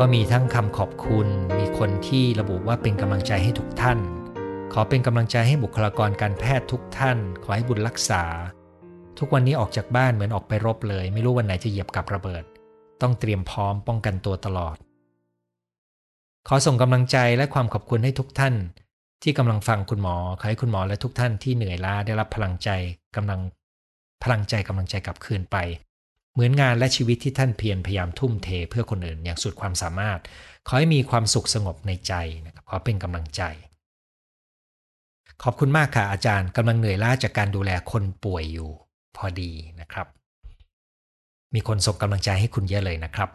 ก็มีทั้งคำขอบคุณ มีคนที่ระบุว่าเป็นกำลังใจให้ทุกท่าน ขอเป็นกำลังใจให้บุคลากรการแพทย์ทุกท่าน ขอให้บุญรักษา ทุกวันนี้ออกจากบ้านเหมือนออกไปรบเลย ไม่รู้วันไหนจะเหยียบกับระเบิด ต้องเตรียมพร้อมป้องกันตัวตลอด ขอส่งกำลังใจและความขอบคุณให้ทุกท่าน ที่กำลังฟังคุณหมอ ขอให้คุณหมอและทุกท่านที่เหนื่อยล้าได้รับพลังใจกำลังพลังใจกำลังใจกลับคืนไป เหมือนงานและชีวิตที่ท่านเพียรพยายามทุ่มเทเพื่อคนอื่นอย่างสุดความสามารถ ขอให้มีความสุขสงบในใจนะครับขอเป็นกำลังใจ ขอบคุณมากค่ะอาจารย์กำลังเหนื่อยล้าจากการดูแลคนป่วยอยู่ พอดีนะครับ มีคนส่งกำลังใจให้คุณเยอะเลยนะครับ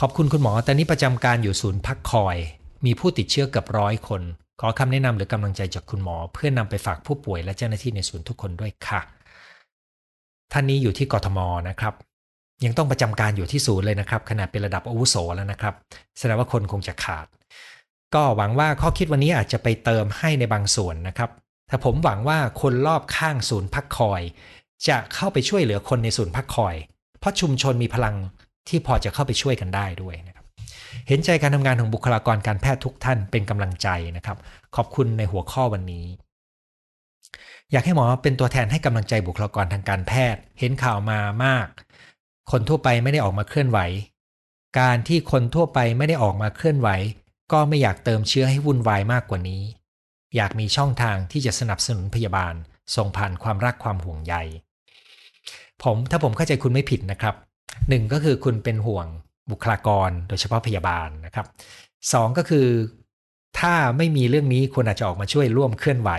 ขอบคุณคุณหมอตอนนี้ประจำการอยู่ศูนย์พักคอย มีผู้ติดเชื้อเกือบร้อยคน ขอคำแนะนำหรือกำลังใจจากคุณหมอ เพื่อนำไปฝากผู้ป่วยและเจ้าหน้าที่ในศูนย์ทุกคนด้วยค่ะท่านนี้อยู่ที่กทมนะครับ ยังต้องประจำการอยู่ที่ศูนย์เลยนะครับขนาดเป็นระดับอาวุโสแล้วนะครับ แสดงว่าคนคงจะขาด ก็หวังว่าข้อคิดวันนี้อาจจะไปเติมให้ในบางส่วนนะครับแต่ผมหวังว่าคนรอบข้างศูนย์พักคอย จะเข้าไปช่วยเหลือคนในศูนย์พักคอย เพราะชุมชนมีพลังที่พอจะเข้าไปช่วยกันได้ด้วยนะครับ เห็นใจการทำงานของบุคลากรการแพทย์ทุกท่านเป็นกำลังใจนะครับ ขอบคุณในหัวข้อวันนี้ อยากให้หมอเป็นตัวแทนให้กำลังใจบุคลากรทางการแพทย์ เห็นข่าวมามาก คนทั่วไปไม่ได้ออกมาเคลื่อนไหว การที่คนทั่วไปไม่ได้ออกมาเคลื่อนไหว ก็ไม่อยากเติมเชื้อให้วุ่นวายมากกว่านี้ อยากมีช่องทางที่จะสนับสนุนพยาบาล ส่งผ่านความรักความห่วงใย ผมถ้าผมเข้าใจคุณไม่ผิดนะครับหนึ่งก็คือคุณเป็นห่วงบุคลากรโดยเฉพาะพยาบาลนะครับสองก็คือ ถ้าไม่มีเรื่องนี้คุณอาจจะออกมาช่วยร่วมเคลื่อนไหว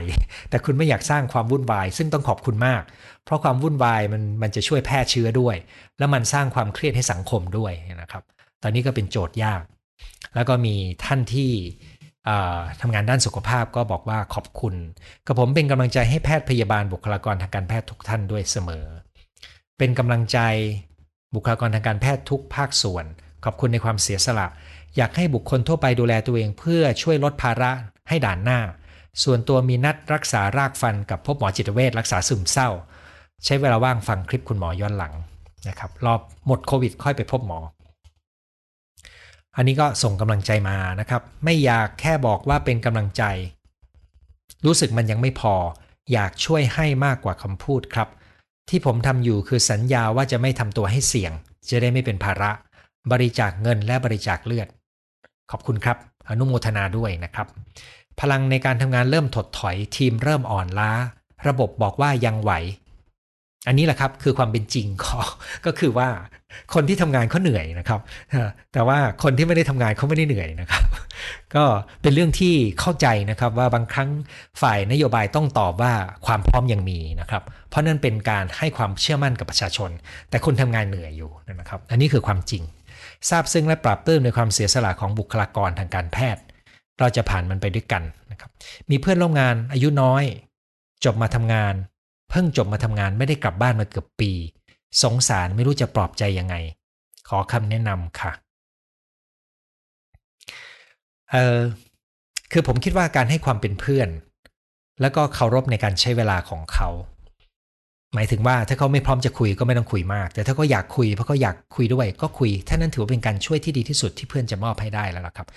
แต่คุณไม่อยากสร้างความวุ่นวาย ซึ่งต้องขอบคุณมาก เพราะความวุ่นวายมันมันจะช่วยแพร่เชื้อด้วย แล้วมันสร้างความเครียดให้สังคมด้วยนะครับ ตอนนี้ก็เป็นโจทย์ยาก แล้วก็มีท่านที่ทำงานด้านสุขภาพก็บอกว่าขอบคุณกับผมเป็นกำลังใจให้แพทย์พยาบาลบุคลากรทางการแพทย์ทุกท่านด้วยเสมอ เป็นกำลังใจบุคลากรทางการแพทย์ทุกภาคส่วน ขอบคุณในความเสียสละ อยากให้บุคคลทั่วไปดูแลตัวเองเพื่อช่วยลดภาระให้ด่านหน้า ส่วนตัวมีนัดรักษารากฟันกับพบหมอจิตเวชรักษาซึมเศร้า ใช้เวลาว่างฟังคลิปคุณหมอย้อนหลังนะครับรอบหมดโควิด ค่อยไปพบหมอ อันนี้ก็ส่งกำลังใจมานะครับ ไม่อยากแค่บอกว่าเป็นกำลังใจ รู้สึกมันยังไม่พอ อยากช่วยให้มากกว่าคำพูดครับ ที่ผมทำอยู่คือสัญญาว่าจะไม่ทำตัวให้เสี่ยง จะได้ไม่เป็นภาระ บริจาคเงินและบริจาคเลือด ขอบคุณครับ อนุโมทนาด้วยนะครับ พลังในการทำงานเริ่มถดถอยทีมเริ่มอ่อนล้า ระบบบอกว่ายังไหว อันนี้แหละครับคือความเป็นจริงของก็คือว่าคนที่ทำงานเขาเหนื่อยนะครับ แต่ว่าคนที่ไม่ได้ทำงานเขาไม่ได้เหนื่อยนะครับ ก็เป็นเรื่องที่เข้าใจนะครับว่าบางครั้งฝ่ายนโยบายต้องตอบว่าความพร้อมยังมีนะครับ เพราะนั่นเป็นการให้ความเชื่อมั่นกับประชาชน แต่คนทำงานเหนื่อยอยู่นะครับ อันนี้คือความจริง ทราบซึ่งและปรับเติมในความเสียสละของบุคลากรทางการแพทย์ เราจะผ่านมันไปด้วยกันนะครับมีเพื่อนร่วมงานอายุน้อย จบมาทำงาน เพิ่งจบมาทำงานไม่ได้กลับบ้านมาเกือบปี สงสารไม่รู้จะปลอบใจยังไง ขอคำแนะนำค่ะเออคือผมคิดว่าการให้ความเป็นเพื่อน แล้วก็เคารพในการใช้เวลาของเขา หมายถึงว่าถ้าเขาไม่พร้อมจะคุยก็ไม่ต้องคุยมาก แต่ถ้าเขาอยากคุยเพราะเขาอยากคุยด้วยก็คุยท่านั้นถือว่าเป็นการช่วยที่ดีที่สุดที่เพื่อนจะมอบให้ได้แล้วล่ะครับ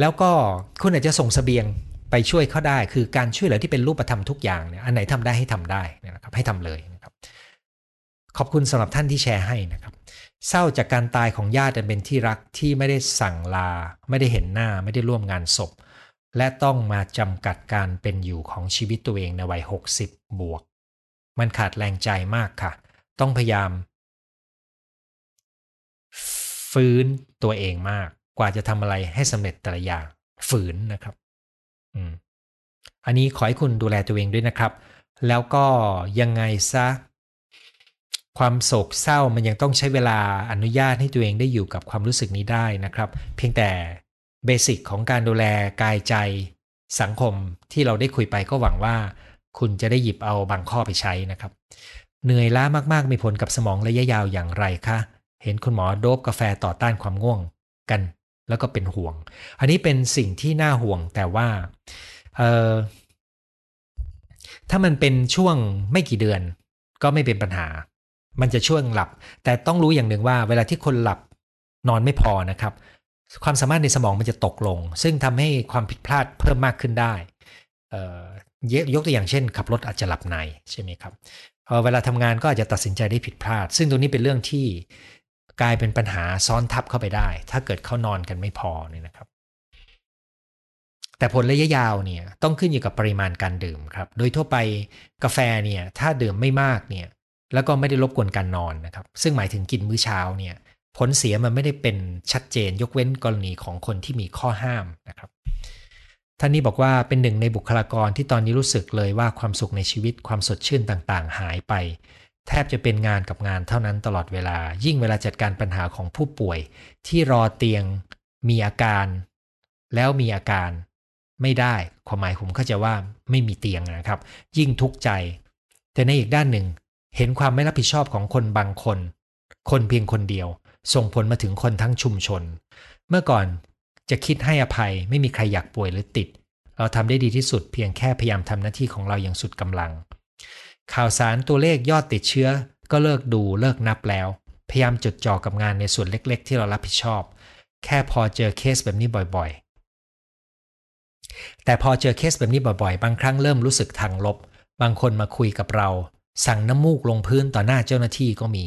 แล้วก็คุณอาจจะส่งสเสบียงไปช่วยเขาได้ คือการช่วยเหลือที่เป็นรูปธรรมทุกอย่างเนี่ยอันไหนทำได้ให้ทำได้นะครับให้ทำเลยนะครับ ขอบคุณสำหรับท่านที่แชร์ให้นะครับ เศร้าจากการตายของญาติเป็นที่รักที่ไม่ได้สั่งลา ไม่ได้เห็นหน้าไม่ได้ร่วมงานศพ และต้องมาจำกัดการเป็นอยู่ของชีวิตตัวเองในวัย 60 บวก มันขาดแรงใจมากค่ะ ต้องพยายาม ฟื้นตัวเองมาก กว่าจะทำอะไรให้สำเร็จแต่ละอย่างฝืนนะครับอันนี้ขอให้คุณดูแลตัวเองด้วยนะครับ แล้วก็ยังไงซะความโศกเศร้ามันยังต้องใช้เวลาอนุญาตให้ตัวเองได้อยู่กับความรู้สึกนี้ได้นะครับ เพียงแต่เบสิกของการดูแลกายใจสังคมที่เราได้คุยไปก็หวังว่า คุณจะได้หยิบเอาบางข้อไปใช้นะครับ เหนื่อยล้ามากๆ มีผลกับสมองระยะยาวอย่างไรคะเห็นคุณหมอโดบกาแฟต่อต้านความง่วงกัน แล้วก็เป็นห่วง อันนี้เป็นสิ่งที่น่าห่วงแต่ว่าเออถ้ามันเป็นช่วงไม่กี่เดือน ก็ไม่เป็นปัญหา มันจะช่วงหลับ แต่ต้องรู้อย่างหนึ่งว่า เวลาที่คนหลับนอนไม่พอนะครับ ความสามารถในสมองมันจะตกลง ซึ่งทำให้ความผิดพลาดเพิ่มมากขึ้นได้ ยกตัวอย่างเช่น ขับรถอาจจะหลับในใช่ไหมครับพอเวลาทำงานก็อาจจะตัดสินใจได้ผิดพลาด ซึ่งตรงนี้เป็นเรื่องที่กลายเป็นปัญหาซ้อนทับเข้าไปได้ ถ้าเกิดเขานอนกันไม่พอเนี่ยนะครับ แต่ผลระยะยาวเนี่ยต้องขึ้นอยู่กับปริมาณการดื่มครับ โดยทั่วไปกาแฟเนี่ยถ้าดื่มไม่มากเนี่ยแล้วก็ไม่ได้รบกวนการนอนนะครับ ซึ่งหมายถึงกินมื้อเช้าเนี่ยผลเสียมันไม่ได้เป็นชัดเจนยกเว้นกรณีของคนที่มีข้อห้ามนะครับ ท่านนี้บอกว่าเป็นหนึ่งในบุคลากรที่ตอนนี้รู้สึกเลยว่าความสุขในชีวิตความสดชื่นต่างๆ หายไป แทบจะเป็นงานกับงานเท่านั้นตลอดเวลา ยิ่งเวลาจัดการปัญหาของผู้ป่วย ที่รอเตียงมีอาการ แล้วมีอาการไม่ได้ความหมายผมเข้าใจว่าไม่มีเตียงนะครับ ยิ่งทุกข์ใจ แต่ในอีกด้านหนึ่ง เห็นความไม่รับผิดชอบของคนบางคน คนเพียงคนเดียว ส่งผลมาถึงคนทั้งชุมชน เมื่อก่อน จะคิดให้อภัยไม่มีใครอยากป่วยหรือติด เราทำได้ดีที่สุดเพียงแค่พยายามทำหน้าที่ของเราอย่างสุดกำลัง ข่าวสารตัวเลขยอดติดเชื้อ ก็เลิกดูเลิกนับแล้ว พยายามจดจ่อกับงานในส่วนเล็ก ๆ ที่เรารับผิดชอบ แค่พอเจอเคสแบบนี้บ่อยๆ แต่พอเจอเคสแบบนี้บ่อยๆ บางครั้งเริ่มรู้สึกทางลบ บางคนมาคุยกับเรา สั่งน้ำมูกลงพื้นต่อหน้าเจ้าหน้าที่ก็มี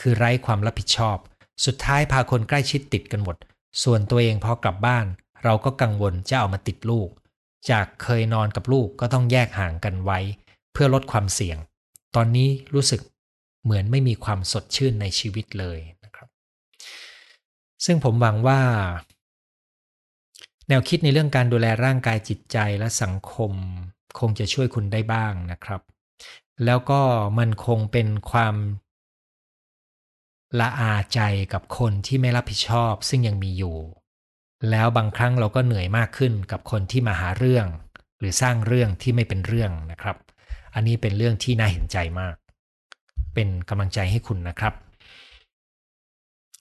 คือไร้ความรับผิดชอบ สุดท้ายพาคนใกล้ชิดติดกันหมด ส่วนตัวเองพอกลับบ้าน เราก็กังวลจะเอามาติดลูก จากเคยนอนกับลูกก็ต้องแยกห่างกันไว้ เพื่อลดความเสี่ยง ตอนนี้รู้สึกเหมือนไม่มีความสดชื่นในชีวิตเลยนะครับ ซึ่งผมหวังว่า แนวคิดในเรื่องการดูแลร่างกายจิตใจและสังคม คงจะช่วยคุณได้บ้างนะครับ แล้วก็มันคงเป็นความ ละอาใจกับคนที่ไม่รับผิดชอบซึ่งยังมีอยู่ แล้วบางครั้งเราก็เหนื่อยมากขึ้นกับคนที่มาหาเรื่อง หรือสร้างเรื่องที่ไม่เป็นเรื่องนะครับ อันนี้เป็นเรื่องที่น่าเห็นใจมาก เป็นกำลังใจให้คุณนะครับ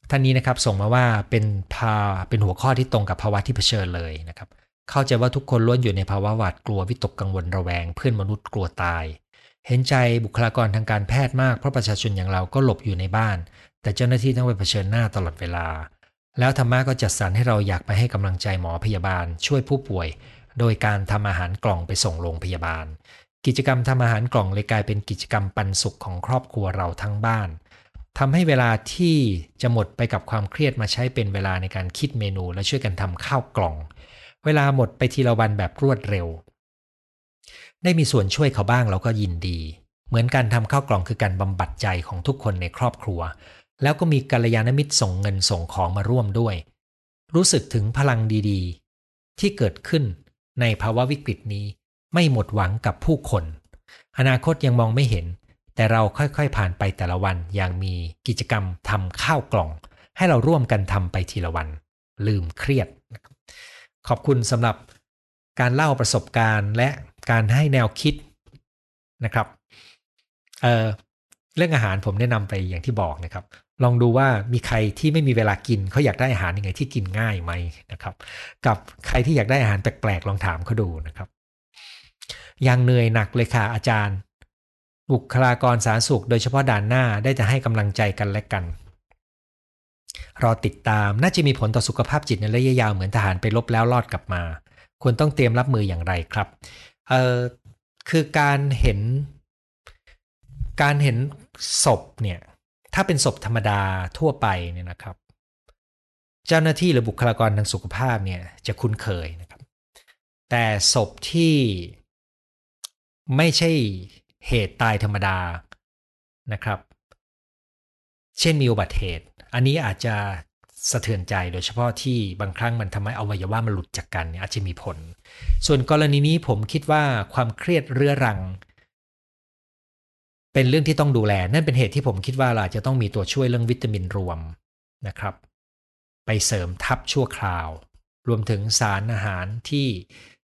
ท่านนี้นะครับส่งมาว่าเป็นพาเป็นหัวข้อที่ตรงกับภาวะที่เผชิญเลยนะครับ เข้าใจว่าทุกคนล้วนอยู่ในภาวะหวาดกลัววิตกกังวลระแวง เพื่อนมนุษย์กลัวตาย เห็นใจบุคลากรทางการแพทย์มากเพราะประชาชนอย่างเราก็หลบอยู่ในบ้าน แต่เจ้าหน้าที่ต้องไปเผชิญหน้าตลอดเวลา แล้วธรรมะก็จัดสรรให้เราอยากไปให้กำลังใจหมอพยาบาล ช่วยผู้ป่วย โดยการทำอาหารกล่องไปส่งโรงพยาบาล กิจกรรมทำอาหารกล่องเลยกลายเป็นกิจกรรมปันสุขของครอบครัวเราทั้งบ้านทำให้เวลาที่จะหมดไปกับความเครียดมาใช้เป็นเวลาในการคิดเมนูและช่วยกันทำข้าวกล่อง เวลาหมดไปทีละวันแบบรวดเร็ว ได้มีส่วนช่วยเขาบ้างเราก็ยินดี เหมือนการทำข้าวกล่องคือการบำบัดใจของทุกคนในครอบครัว แล้วก็มีกัลยาณมิตรส่งเงินส่งของมาร่วมด้วย รู้สึกถึงพลังดีๆ ที่เกิดขึ้นในภาวะวิกฤตนี้ไม่หมดหวังกับผู้คน อนาคตยังมองไม่เห็น แต่เราค่อยๆผ่านไปแต่ละวันอย่างมีกิจกรรมทำข้าวกล่อง ให้เราร่วมกันทำไปทีละวัน ลืมเครียด ขอบคุณสำหรับการเล่าประสบการณ์และ การให้แนวคิดนะครับเเรื่องอาหารผมแนะนำไปอย่างที่บอกนะครับ ลองดูว่ามีใครที่ไม่มีเวลากินเขาอยากได้อาหารยังไงที่กินง่ายไหมนะครับ กับใครที่อยากได้อาหารแปลกๆลองถามเขาดูนะครับยังเหนื่อยหนักเลยค่ะอาจารย์ บุคลากรสาธารณสุข โดยเฉพาะด่านหน้าได้จะให้กำลังใจกันและกัน รอติดตามน่าจะมีผลต่อสุขภาพจิตในระยะยาวเหมือนทหารไปลบแล้วรอดกลับมา ควรต้องเตรียมรับมืออย่างไรครับ เออคือการเห็น การเห็นศพเนี่ย ถ้าเป็นศพธรรมดาทั่วไปเนี่ยนะครับ เจ้าหน้าที่หรือบุคลากรทางสุขภาพเนี่ยจะคุ้นเคยนะครับ แต่ศพที่ไม่ใช่เหตุตายธรรมดานะครับ เช่นมีอุบัติเหตุ อันนี้อาจจะ สะเทือนใจโดยเฉพาะที่บางครั้งมันทำให้อวัยวะมันหลุดจากกันเนี่ยอาจจะมีผล ส่วนกรณีนี้ผมคิดว่าความเครียดเรื้อรัง เป็นเรื่องที่ต้องดูแล นั่นเป็นเหตุที่ผมคิดว่าเราจะต้องมีตัวช่วยเรื่องวิตามินรวมนะครับ ไปเสริมทับชั่วคราว รวมถึงสารอาหารที่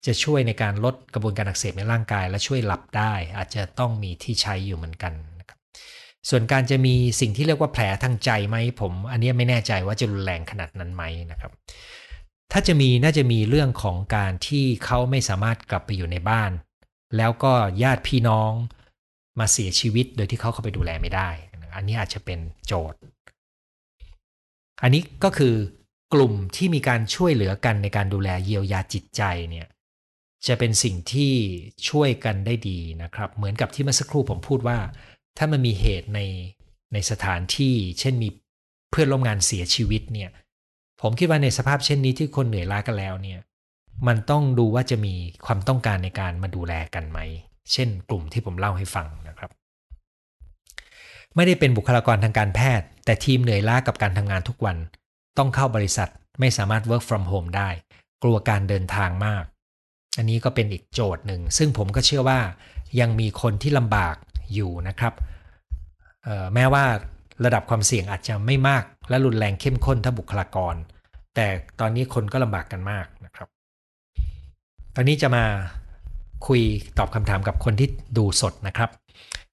จะช่วยในการลดกระบวนการอักเสบในร่างกาย และช่วยหลับได้ อาจจะต้องมีที่ใช้อยู่เหมือนกัน ส่วนการจะมีสิ่งที่เรียกว่าแผลทางใจไหมผม อันนี้ไม่แน่ใจว่าจะรุนแรงขนาดนั้นไหมนะครับ ถ้าจะมีน่าจะมีเรื่องของการที่เขาไม่สามารถกลับไปอยู่ในบ้าน แล้วก็ญาติพี่น้องมาเสียชีวิตโดยที่เขาเข้าไปดูแลไม่ได้ อันนี้อาจจะเป็นโจทย์ อันนี้ก็คือกลุ่มที่มีการช่วยเหลือกันในการดูแลเยียวยาจิตใจเนี่ยจะเป็นสิ่งที่ช่วยกันได้ดีนะครับ เหมือนกับที่เมื่อสักครู่ผมพูดว่า ถ้ามันมีเหตุในในสถานที่ เช่นมีเพื่อนร่วมงานเสียชีวิตเนี่ย ผมคิดว่าในสภาพเช่นนี้ที่คนเหนื่อยล้ากันแล้วเนี่ย มันต้องดูว่าจะมีความต้องการในการมาดูแลกันไหม เช่น กลุ่มที่ผมเล่าให้ฟังนะครับ ไม่ได้เป็นบุคลากรทางการแพทย์ แต่ทีมเหนื่อยล้ากับการทำงานทุกวัน ต้องเข้าบริษัทไม่สามารถ work from home ได้ กลัวการเดินทางมาก อันนี้ก็เป็นอีกโจทย์หนึ่ง ซึ่งผมก็เชื่อว่ายังมีคนที่ลำบากอยู่นะครับ แม้ว่าระดับความเสี่ยงอาจจะไม่มาก และรุนแรงเข้มข้นถ้าบุคลากร แต่ตอนนี้คนก็ลำบากกันมากนะครับ ตอนนี้จะมาคุยตอบคำถามกับคนที่ดูสดนะครับ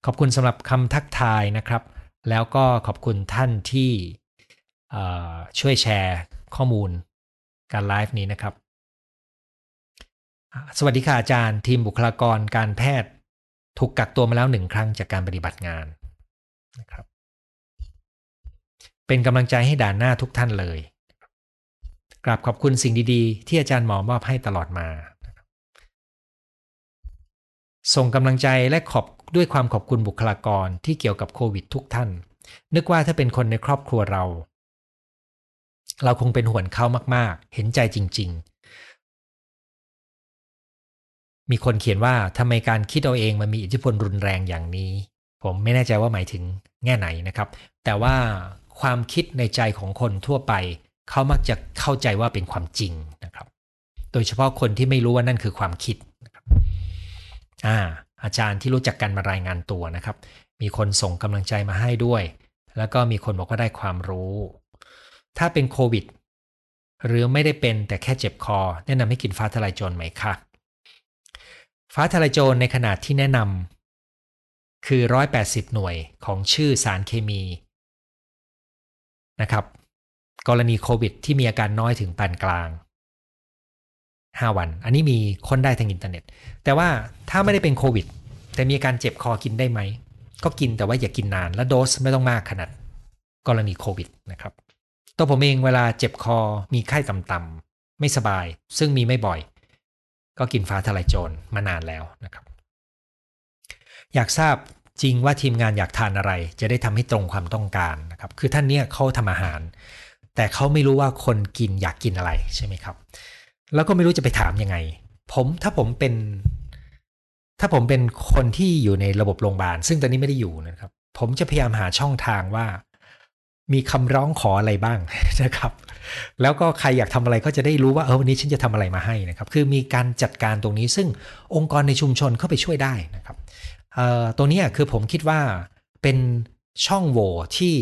ขอบคุณสำหรับคำทักทายนะครับ แล้วก็ขอบคุณท่านที่ช่วยแชร์ข้อมูลการไลฟ์นี้นะครับ สวัสดีค่ะอาจารย์ทีมบุคลากรการแพทย์ ถูกกักตัวมาแล้วหนึ่งครั้งจากการปฏิบัติงาน นะครับ เป็นกำลังใจให้ด่านหน้าทุกท่านเลยกราบขอบคุณสิ่งดีๆ ที่อาจารย์หมอมอบให้ตลอดมา ส่งกำลังใจและขอบด้วยความขอบคุณบุคลากรที่เกี่ยวกับโควิดทุกท่าน นึกว่าถ้าเป็นคนในครอบครัวเรา เราคงเป็นห่วงเขามาก ๆ เห็นใจจริง ๆ มีคนเขียนว่าทำไมการคิดเอาเองมันมีอิทธิพลรุนแรงอย่างนี้ ผมไม่แน่ใจว่าหมายถึงแง่ไหนนะครับ แต่ว่าความคิดในใจของคนทั่วไป เขามักจะเข้าใจว่าเป็นความจริงนะครับ โดยเฉพาะคนที่ไม่รู้ว่านั่นคือความคิดนะครับอ่าอาจารย์ที่รู้จักกันมารายงานตัวนะครับ มีคนส่งกำลังใจมาให้ด้วย แล้วก็มีคนบอกว่าได้ความรู้ ถ้าเป็นโควิด หรือไม่ได้เป็นแต่แค่เจ็บคอ แนะนำให้กินฟ้าทลายโจรไหมคะฟ้าทลายโจรในขนาดที่แนะนำ คือ 180 หน่วยของชื่อสารเคมีนะครับ กรณีโควิดที่มีอาการน้อยถึงปานกลาง 5 วัน อันนี้มีค้นได้ทางอินเทอร์เน็ต แต่ว่าถ้าไม่ได้เป็นโควิด แต่มีอาการเจ็บคอกินได้ไหม ก็กินแต่ว่าอย่ากกินนาน และโดสไม่ต้องมากขนาดกรณีโควิดนะครับ ตัวผมเองเวลาเจ็บคอมีไข้ต่ำๆไม่สบาย ซึ่งมีไม่บ่อย ก็กินฟ้าทลายโจรมานานแล้วนะครับ อยากทราบจริงว่าทีมงานอยากทานอะไร จะได้ทำให้ตรงความต้องการนะครับ คือท่านเนี้ยเขาทำอาหาร แต่เขาไม่รู้ว่าคนกินอยากกินอะไรใช่ไหมครับ แล้วก็ไม่รู้จะไปถามยังไง ผมถ้าผมเป็น ถ้าผมเป็นคนที่อยู่ในระบบโรงพยาบาลซึ่งตอนนี้ไม่ได้อยู่นะครับ ผมจะพยายามหาช่องทางว่า มีคำร้องขออะไรบ้างนะครับ แล้วก็ใครอยากทำอะไรก็จะได้รู้ว่าเออวันนี้ฉันจะทำอะไรมาให้นะครับ คือมีการจัดการตรงนี้ซึ่งองค์กรในชุมชนเข้าไปช่วยได้นะครับ ตัวนี้คือผมคิดว่าเป็นช่องโหว่ที่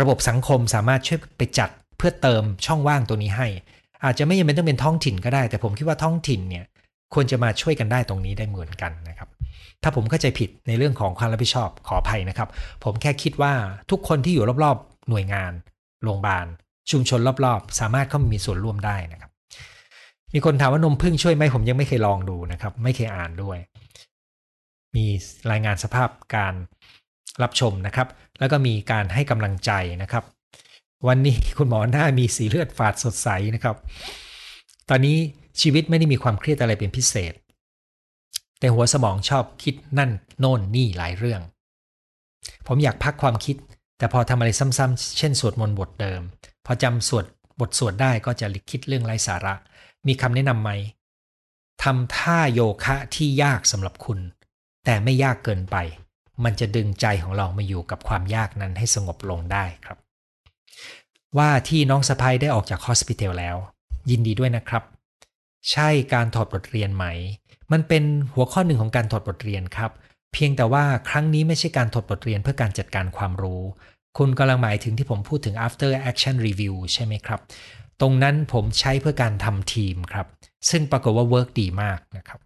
ระบบสังคมสามารถช่วยไปจัดเพื่อเติมช่องว่างตัวนี้ให้ อาจจะไม่จำเป็นต้องเป็นท้องถิ่นก็ได้ แต่ผมคิดว่าท้องถิ่นเนี่ยควรจะมาช่วยกันได้ตรงนี้ได้เหมือนกันนะครับ ถ้าผมเข้าใจผิดในเรื่องของความรับผิดชอบขออภัยนะครับ ผมแค่คิดว่าทุกคนที่อยู่รอบๆ หน่วยงานโรงพยาบาล ชุมชนรอบๆ สามารถเข้ามามีส่วนร่วมได้นะครับ มีคนถามว่านมพึ่งช่วยไหมผมยังไม่เคยลองดูนะครับ ไม่เคยอ่านด้วย มีรายงานสภาพการรับชมนะครับ แล้วก็มีการให้กำลังใจนะครับ วันนี้คุณหมอหน้ามีสีเลือดฝาดสดใสนะครับ ตอนนี้ชีวิตไม่ได้มีความเครียดอะไรเป็นพิเศษ แต่หัวสมองชอบคิดนั่นโน่นนี่หลายเรื่อง ผมอยากพักความคิด แต่พอทำอะไรซ้ำๆเช่นสวดมนต์บทเดิม พอจำสวดบทสวดได้ก็จะคิดเรื่องไร้สาระ มีคำแนะนำไหมทำท่าโยคะที่ยากสำหรับคุณ แต่ไม่ยากเกินไป มันจะดึงใจของเรามาอยู่กับความยากนั้นให้สงบลงได้ครับ ว่าที่น้องสะพ้ยได้ออกจากฮอสพิทอลแล้ว ยินดีด้วยนะครับ ใช่การถอดบทเรียนไหม มันเป็นหัวข้อหนึ่งของการถอดบทเรียนครับ เพียงแต่ว่าครั้งนี้ไม่ใช่การถอดบทเรียนเพื่อการจัดการความรู้ คุณกำลังหมายถึงที่ผมพูดถึง after action review ใช่ไหมครับ ตรงนั้นผมใช้เพื่อการทำทีมครับ ซึ่งปรากฏว่า work ดีมากนะครับ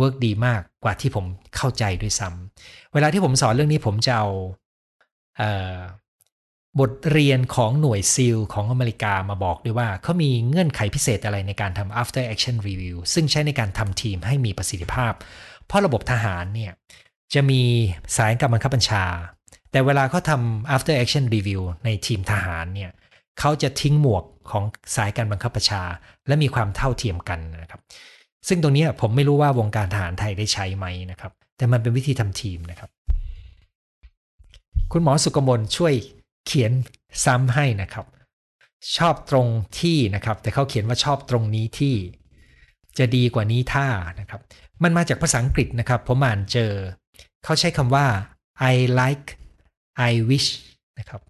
work ดีมากกว่าที่ผมเข้าใจด้วยซ้ำเวลาที่ผมสอนเรื่องนี้ผมจะเอาบทเรียนของหน่วยซีลของอเมริกามาบอกด้วยว่าเขามีเงื่อนไขพิเศษอะไรในการทำ after action review ซึ่งใช้ในการทำทีมให้มีประสิทธิภาพ เพราะระบบทหารเนี่ยจะมีสายการบังคับบัญชา แต่เวลาเขาทำ after action review ในทีมทหารเนี่ยเขาจะทิ้งหมวกของสายการบังคับบัญชา และมีความเท่าเทียมกันนะครับ ซึ่งตรงนี้ผมไม่รู้ว่าวงการทหารไทยได้ใช้ไหมนะครับ แต่มันเป็นวิธีทำทีมนะครับ คุณหมอสุกมลช่วยเขียนซ้ำให้นะครับ ชอบตรงที่นะครับ แต่เขาเขียนว่าชอบตรงนี้ที่ จะดีกว่านี้ถ้านะครับ มันมาจากภาษาอังกฤษนะครับ ผมอ่านเจอ เขาใช้คำว่า I like I wish นะครับ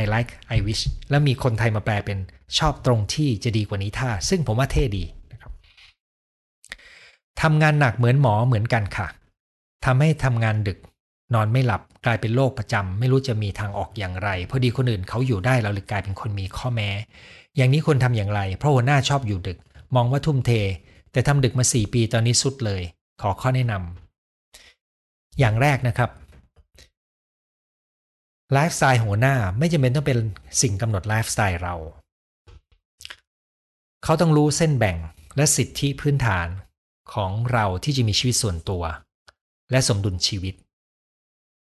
I like I wish แล้วมีคนไทยมาแปลเป็นชอบตรงที่จะดีกว่านี้ถ้า ซึ่งผมว่าเท่ดี ทำงานหนักเหมือนหมอเหมือนกันค่ะทำให้ทำงานดึก นอนไม่หลับกลายเป็นโรคประจำไม่รู้จะมีทางออกอย่างไร พอดีคนอื่นเขาอยู่ได้เราเลยกลายเป็นคนมีข้อแม้ อย่างนี้คนทำอย่างไรเพราะหัวหน้าชอบอยู่ดึก มองว่าทุ่มเท แต่ทำดึกมา 4 ปีตอนนี้สุดเลย ขอข้อแนะนำอย่างแรกนะครับไลฟ์สไตล์หัวหน้าไม่จำเป็นต้องเป็นสิ่งกำหนดไลฟ์สไตล์เรา เขาต้องรู้เส้นแบ่งและสิทธิพื้นฐาน ของเราที่จะมีชีวิตส่วนตัว และสมดุลชีวิต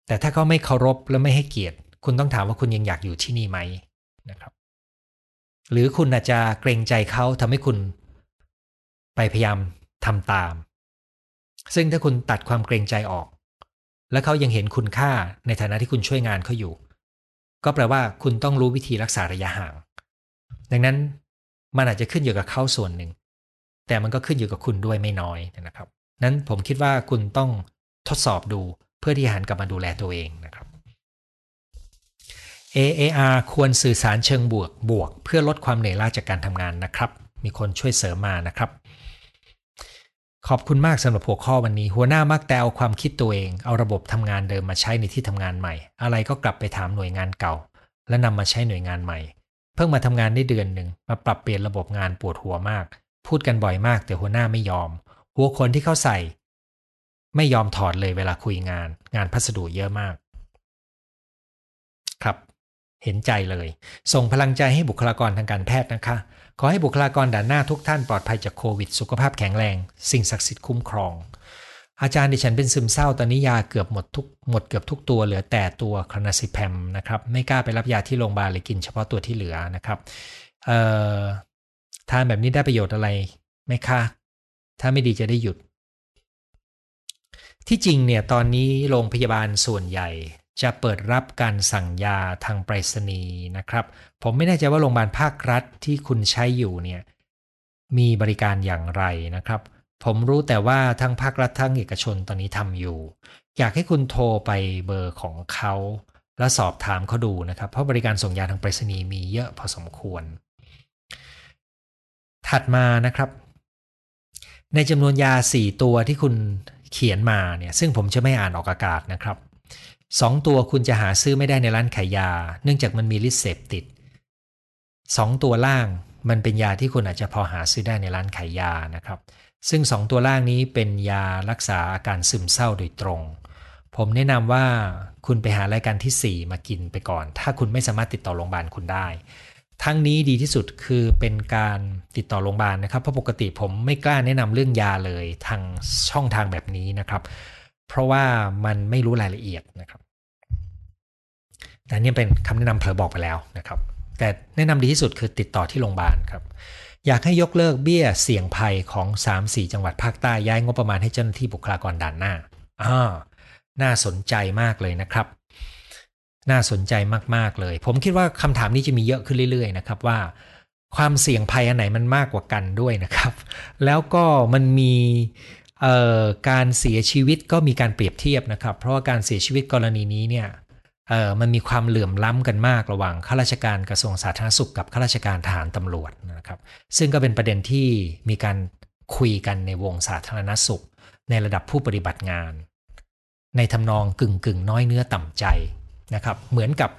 แต่ถ้าเขาไม่เคารพและไม่ให้เกียรติ คุณต้องถามว่าคุณยังอยากอยู่ที่นี่ไหมนะครับ หรือคุณอาจจะเกรงใจเขาทำให้คุณไปพยายามทำตาม ซึ่งถ้าคุณตัดความเกรงใจออก และเขายังเห็นคุณค่าในฐานะที่คุณช่วยงานเขาอยู่ ก็แปลว่าคุณต้องรู้วิธีรักษาระยะห่าง ดังนั้นมันอาจจะขึ้นอยู่กับเขาส่วนหนึ่ง แต่มันก็ขึ้นอยู่กับคุณด้วยไม่น้อยนะครับ นั้นผมคิดว่าคุณต้องทดสอบดูเพื่อที่หันกลับมาดูแลตัวเองนะครับ AAR ควรสื่อสารเชิงบวกบวก เพื่อลดความเหนื่อยล้าจากการทำงานนะครับ มีคนช่วยเสริมมานะครับ ขอบคุณมากสำหรับหัวข้อวันนี้ หัวหน้ามักแต่เอาความคิดตัวเอง เอาระบบทำงานเดิมมาใช้ในที่ทำงานใหม่ อะไรก็กลับไปถามหน่วยงานเก่า และนำมาใช้หน่วยงานใหม่ เพิ่งมาทำงานได้เดือนหนึ่งมาปรับเปลี่ยนระบบงานปวดหัวมาก พูดกันบ่อยมากแต่หัวหน้าไม่ยอม หัวคนที่เขาใส่ ไม่ยอมถอดเลยเวลาคุยงาน งานพัสดุเยอะมาก ครับ เห็นใจเลย ส่งพลังใจให้บุคลากรทางการแพทย์นะคะ ขอให้บุคลากรด่านหน้าทุกท่านปลอดภัยจากโควิด สุขภาพแข็งแรง สิ่งศักดิ์สิทธิ์คุ้มครอง อาจารย์ดิฉันเป็นซึมเศร้าตอนนี้ยาเกือบหมดทุกหมดเกือบทุกตัวเหลือแต่ตัวคลนาซิแพมนะครับ ไม่กล้าไปรับยาที่โรงพยาบาลเลยกินเฉพาะตัวที่เหลือนะครับ เอ่อ ทานแบบนี้ได้ประโยชน์อะไรไหมคะถ้าไม่ดีจะได้หยุด ที่จริงเนี่ยตอนนี้โรงพยาบาลส่วนใหญ่จะเปิดรับการสั่งยาทางไปรษณีย์นะครับ ผมไม่แน่ใจว่าโรงพยาบาลภาครัฐที่คุณใช้อยู่เนี่ยมีบริการอย่างไรนะครับ ผมรู้แต่ว่าทั้งภาครัฐทั้งเอกชนตอนนี้ทำอยู่ อยากให้คุณโทรไปเบอร์ของเขา แล้วสอบถามเขาดูนะครับ เพราะบริการส่งยาทางไปรษณีย์มีเยอะพอสมควร ถัดมานะครับ ในจำนวนยา 4 ตัวที่คุณเขียนมาเนี่ยซึ่งผมจะไม่อ่านออกอากาศนะครับสองตัวคุณจะหาซื้อไม่ได้ในร้านขายยา เนื่องจากมันมีฤทธิ์เสพติดสองตัวล่างมันเป็นยาที่คุณอาจจะพอหาซื้อได้ในร้านขายยานะครับ ซึ่งสองตัวล่างนี้เป็นยารักษาอาการซึมเศร้าโดยตรง ผมแนะนำว่าคุณไปหารายการที่ 4 มากินไปก่อน ถ้าคุณไม่สามารถติดต่อโรงพยาบาลคุณได้ ทั้งนี้ดีที่สุดคือเป็นการติดต่อโรงพยาบาลนะครับ เพราะปกติผมไม่กล้าแนะนำเรื่องยาเลยทางช่องทางแบบนี้นะครับ เพราะว่ามันไม่รู้รายละเอียดนะครับ แต่นี่เป็นคำแนะนำเผลอบอกไปแล้วนะครับ แต่แนะนำดีที่สุดคือติดต่อที่โรงพยาบาลครับ อยากให้ยกเลิกเบี้ยเสี่ยงภัยของ 3-4 จังหวัดภาคใต้ย้ายงบประมาณให้เจ้าหน้าที่บุคลากรด่านหน้าอ่าน่าสนใจมากเลยนะครับ น่าสนใจมาก ๆ เลย ผมคิดว่าคำถามนี้จะมีเยอะขึ้นเรื่อย ๆ นะครับว่า ความเสี่ยงภัยอันไหนมันมากกว่ากันด้วยนะครับ แล้วก็มันมีการเสียชีวิตก็มีการเปรียบเทียบนะครับ เพราะว่าการเสียชีวิตกรณีนี้เนี่ยมันมีความเหลื่อมล้ำกันมากระหว่างข้าราชการกระทรวงสาธารณสุขกับข้าราชการทหารตำรวจนะครับ ซึ่งก็เป็นประเด็นที่มีการคุยกันในวงสาธารณสุข ในระดับผู้ปฏิบัติงาน ในทำนองกึ่งกึ่งน้อยเนื้อต่ำใจ นะครับ เหมือนกับ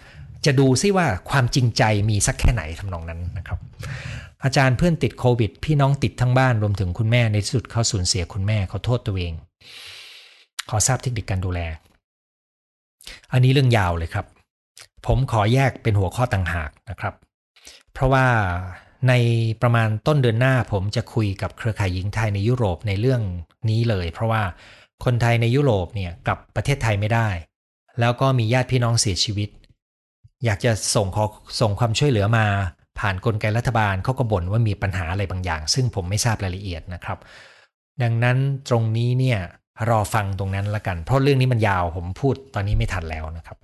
จะดูซิว่าความจริงใจมีสักแค่ไหนทำนองนั้นนะครับ อาจารย์เพื่อนติดโควิด พี่น้องติดทั้งบ้านรวมถึงคุณแม่ในที่สุดเขาสูญเสียคุณแม่เขาโทษตัวเอง ขอทราบเทคนิคการดูแล อันนี้เรื่องยาวเลยครับ ผมขอแยกเป็นหัวข้อต่างหากนะครับ เพราะว่าในประมาณต้นเดือนหน้าผมจะคุยกับเครือข่ายหญิงไทยในยุโรปในเรื่องนี้เลย เพราะว่าคนไทยในยุโรปเนี่ยกลับประเทศไทยไม่ได้ แล้วก็มีญาติพี่น้องเสียชีวิต อยากจะส่งขอส่งความช่วยเหลือมา ผ่านนกลไกรัฐบาลเขาก็บ่นว่ามีปัญหาอะไรบางอย่าง ซึ่งผมไม่ทราบรายละเอียดนะครับ ดังนั้นตรงนี้เนี่ยรอฟังตรงนั้นละกัน เพราะเรื่องนี้มันยาวผมพูดตอนนี้ไม่ทันแล้วนะครับ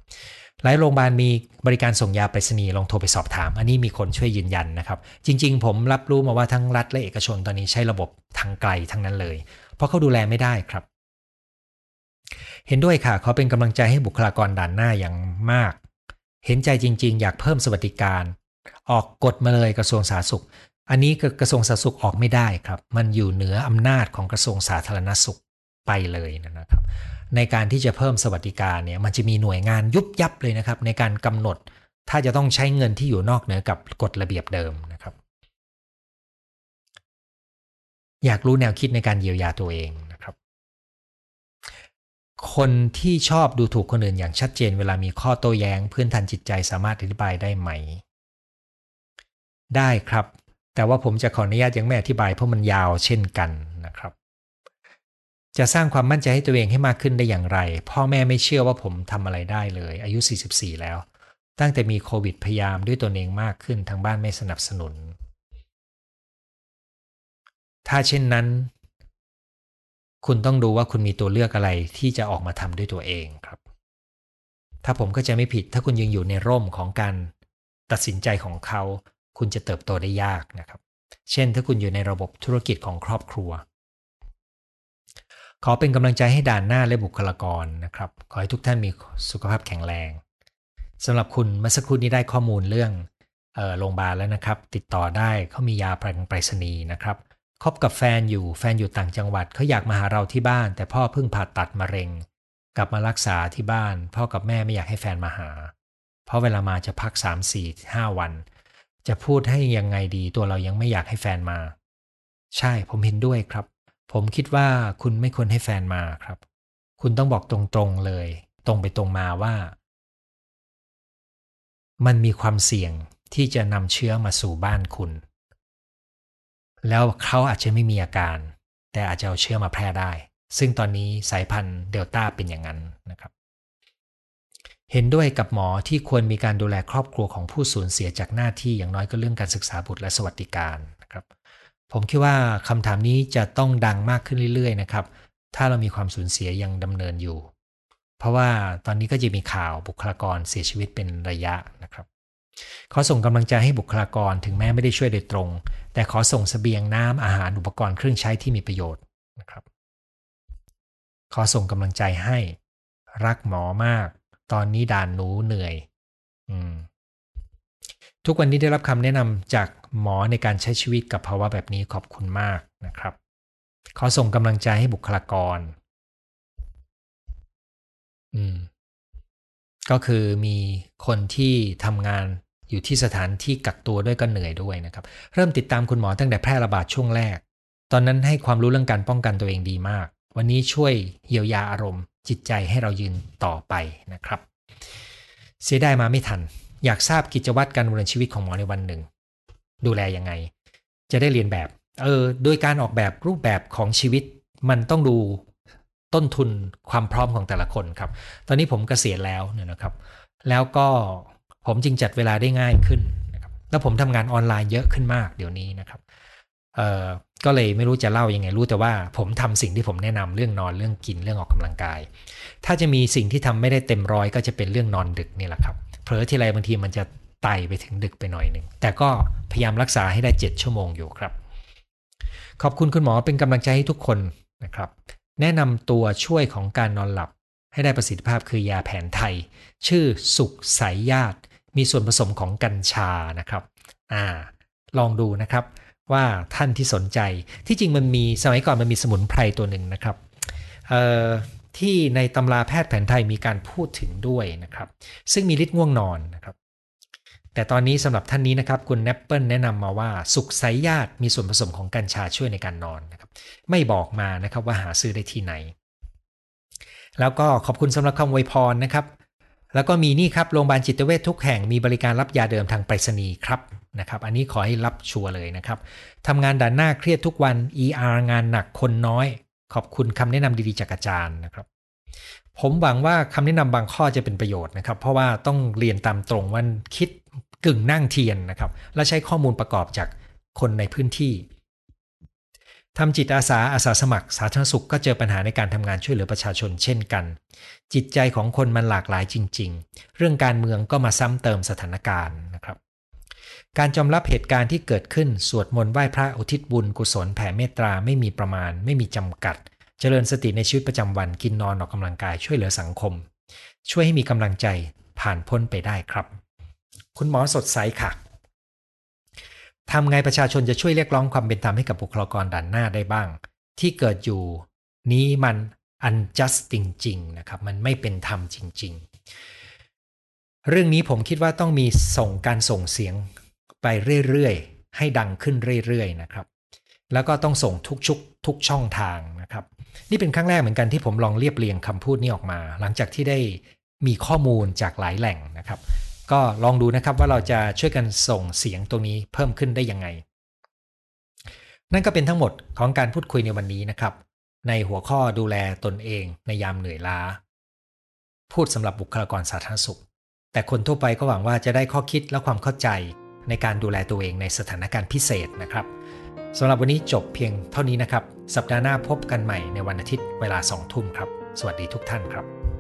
หลายโรงพยาบาลมีบริการส่งยาไปรษณีย์ลองโทรไปสอบถาม อันนี้มีคนช่วยยืนยันนะครับ จริง ๆ ผมรับรู้มาว่าทั้งรัฐและเอกชนตอนนี้ใช้ระบบทางไกลทั้งนั้นเลย เพราะเขาดูแลไม่ได้ครับ เห็นด้วยค่ะเขาเป็นกำลังใจให้บุคลากรด่านหน้าอย่างมาก เห็นใจจริง ๆ อยากเพิ่มสวัสดิการ ออกกฎมาเลยกระทรวงสาธารณสุข อันนี้กระทรวงสาธารณสุขออกไม่ได้ครับ มันอยู่เหนืออำนาจของกระทรวงสาธารณสุขไปเลยนะครับ ในการที่จะเพิ่มสวัสดิการเนี่ยมันจะมีหน่วยงานยุบยับเลยนะครับ ในการกำหนดถ้าจะต้องใช้เงินที่อยู่นอกเหนือกับกฎระเบียบเดิมนะครับ อยากรู้แนวคิดในการเยียวยาตัวเอง คนที่ชอบดูถูกคนอื่นอย่างชัดเจนเวลามีข้อโต้แย้ง พื้นฐานจิตใจสามารถอธิบายได้ไหม ได้ครับ แต่ว่าผมจะขออนุญาตยังไม่อธิบายเพราะมันยาวเช่นกันนะครับ จะสร้างความมั่นใจให้ตัวเองให้มากขึ้นได้อย่างไร พ่อแม่ไม่เชื่อว่าผมทำอะไรได้เลย อายุ 44 แล้ว ตั้งแต่มีโควิดพยายามด้วยตัวเองมากขึ้นทางบ้านไม่สนับสนุน ถ้าเช่นนั้น คุณต้องดูว่าคุณมีตัวเลือกอะไรที่จะออกมาทำด้วยตัวเองครับ ถ้าผมก็จะไม่ผิด ถ้าคุณยังอยู่ในร่มของการตัดสินใจของเขา คุณจะเติบโตได้ยากนะครับ เช่น ถ้าคุณอยู่ในระบบธุรกิจของครอบครัว ขอเป็นกำลังใจให้ด่านหน้าและบุคลากรนะครับ ขอให้ทุกท่านมีสุขภาพแข็งแรงสำหรับคุณเมื่อสักครู่นี้ได้ข้อมูลเรื่องโรงพยาบาลแล้วนะครับ ติดต่อได้เขามียาประกันไปรษณีย์นะครับ คบกับแฟนอยู่แฟนอยู่ต่างจังหวัดเขาอยากมาหาเราที่บ้าน แต่พ่อเพิ่งผ่าตัดมะเร็ง กลับมารักษาที่บ้าน พ่อกับแม่ไม่อยากให้แฟนมาหา เพราะเวลามาจะพัก3 4 5วัน จะพูดให้ยังไงดีตัวเรายังไม่อยากให้แฟนมา ใช่ผมเห็นด้วยครับ ผมคิดว่าคุณไม่ควรให้แฟนมาครับ คุณต้องบอกตรงๆเลย ตรงไปตรงมาว่า มันมีความเสี่ยงที่จะนำเชื้อมาสู่บ้านคุณ แล้วเขาอาจจะไม่มีอาการ แต่อาจจะเอาเชื้อมาแพร่ได้ ซึ่งตอนนี้สายพันธุ์เดลต้าเป็นอย่างนั้นนะครับเห็นด้วยกับหมอที่ควรมีการดูแลครอบครัวของผู้สูญเสียจากหน้าที่อย่างน้อยก็เรื่องการศึกษาบุตรและสวัสดิการนะครับ ผมคิดว่าคำถามนี้จะต้องดังมากขึ้นเรื่อยๆนะครับ ถ้าเรามีความสูญเสียยังดำเนินอยู่ เพราะว่าตอนนี้ก็จะมีข่าวบุคลากรเสียชีวิตเป็นระยะนะครับ ขอส่งกำลังใจให้บุคลากรถึงแม้ไม่ได้ช่วยโดยตรง แต่ขอส่งสเสบียงน้ำอาหารอุปกรณ์เครื่องใช้ที่มีประโยชน์นะครับ ขอส่งกำลังใจให้ รักหมอมาก ตอนนี้ด่านหนูเหนื่อยอทุกวันนี้ได้รับคำแนะนำจากหมอในการใช้ชีวิตกับภาวะแบบนี้ขอบคุณมากนะครับ ขอส่งกำลังใจให้บุคลากร อืม ก็คือมีคนที่ทำงาน อยู่ที่สถานที่กักตัวด้วยก็เหนื่อยด้วยนะครับ เริ่มติดตามคุณหมอตั้งแต่แพร่ระบาดช่วงแรก ตอนนั้นให้ความรู้เรื่องการป้องกันตัวเองดีมาก วันนี้ช่วยเยียวยาอารมณ์ จิตใจให้เรายืนต่อไปนะครับ เสียดายมาไม่ทัน อยากทราบกิจวัตรการดำเนินชีวิตของหมอในวันหนึ่ง ดูแลยังไง จะได้เรียนแบบเออโดยการออกแบบรูปแบบของชีวิตมันต้องดูต้นทุนความพร้อมของแต่ละคนครับ ตอนนี้ผมกเกษียณแล้วเนี่ยนะครับ แล้วก็ ผมจึงจัดเวลาได้ง่ายขึ้นนะครับแล้วผมทำงานออนไลน์เยอะขึ้นมากเดี๋ยวนี้นะครับเอ่อก็เลยไม่รู้จะเล่ายังไงรู้แต่ว่าผมทำสิ่งที่ผมแนะนำเรื่องนอนเรื่องกินเรื่องออกกำลังกาย ถ้าจะมีสิ่งที่ทำไม่ได้เต็มร้อยก็จะเป็นเรื่องนอนดึกนี่แหละครับเผลอทีไรบางทีมันจะไต่ไปถึงดึกไปหน่อยหนึ่งแต่ก็พยายามรักษาให้ได้ 7 ชั่วโมงอยู่ครับ ขอบคุณคุณหมอเป็นกำลังใจให้ทุกคนนะครับ แนะนำตัวช่วยของการนอนหลับ ให้ได้ประสิทธิภาพคือยาแผนไทย ชื่อสุขสายญาติ มีส่วนผสมของกัญชานะครับอ่าลองดูนะครับว่าท่านที่สนใจที่จริงมันมีสมัยก่อนมันมีสมุนไพรตัวหนึ่งนะครับเอ่อที่ในตำราแพทย์แผนไทยมีการพูดถึงด้วยนะครับ ซึ่งมีฤทธิ์ง่วงนอนนะครับ แต่ตอนนี้สำหรับท่านนี้นะครับ คุณแนปเปิลแนะนำมาว่าสุขไสยญาติมีส่วนผสมของกัญชาช่วยในการนอนนะครับ ไม่บอกมานะครับว่าหาซื้อได้ที่ไหน แล้วก็ขอบคุณสำหรับคำอวยพรนะครับ แล้วก็มีนี่ครับโรงพยาบาลจิตเวชทุกแห่งมีบริการรับยาเดิมทางไปรษณีย์ครับนะครับอันนี้ขอให้รับชัวร์เลยนะครับทำงานด่านหน้าเครียดทุกวัน ER งานหนักคนน้อย ขอบคุณคำแนะนำดีๆจากอาจารย์นะครับ ผมหวังว่าคำแนะนำบางข้อจะเป็นประโยชน์นะครับ เพราะว่าต้องเรียนตามตรงว่าคิดกึ่งนั่งเทียนนะครับ และใช้ข้อมูลประกอบจากคนในพื้นที่ ทำจิตอาสาอาสาสมัคร สาธารณสุขก็เจอปัญหาในการทำงานช่วยเหลือประชาชนเช่นกัน จิตใจของคนมันหลากหลายจริง ๆ เรื่องการเมืองก็มาซ้ำเติมสถานการณ์นะครับ การจอมรับเหตุการณ์ที่เกิดขึ้น สวดมนต์ไหว้พระอุทิศบุญกุศลแผ่เมตตาไม่มีประมาณ ไม่มีจำกัด เจริญสติในชีวิตประจำวันกินนอนออกกำลังกายช่วยเหลือสังคม ช่วยให้มีกำลังใจผ่านพ้นไปได้ครับ คุณหมอสดใสค่ะ ทำไงประชาชนจะช่วยเรียกร้องความเป็นธรรมให้กับบุคลากรด่านหน้าได้บ้าง ที่เกิดอยู่นี้มัน unjust จริงๆนะครับมันไม่เป็นธรรมจริง ๆ เรื่องนี้ผมคิดว่าต้องมีส่งการส่งเสียงไปเรื่อยๆ ให้ดังขึ้นเรื่อยๆนะครับ แล้วก็ต้องส่งทุกชุกทุกช่องทางนะครับ นี่เป็นครั้งแรกเหมือนกันที่ผมลองเรียบเรียงคำพูดนี้ออกมา หลังจากที่ได้มีข้อมูลจากหลายแหล่งนะครับ ก็ลองดูนะครับว่าเราจะช่วยกันส่งเสียงตรงนี้เพิ่มขึ้นได้ยังไง นั่นก็เป็นทั้งหมดของการพูดคุยในวันนี้นะครับ ในหัวข้อดูแลตนเองในยามเหนื่อยล้า พูดสำหรับบุคลากรสาธารณสุข แต่คนทั่วไปก็หวังว่าจะได้ข้อคิดและความเข้าใจในการดูแลตัวเองในสถานการณ์พิเศษนะครับสำหรับวันนี้จบเพียงเท่านี้นะครับ สัปดาห์หน้าพบกันใหม่ในวันอาทิตย์เวลาสองทุ่มครับ สวัสดีทุกท่านครับ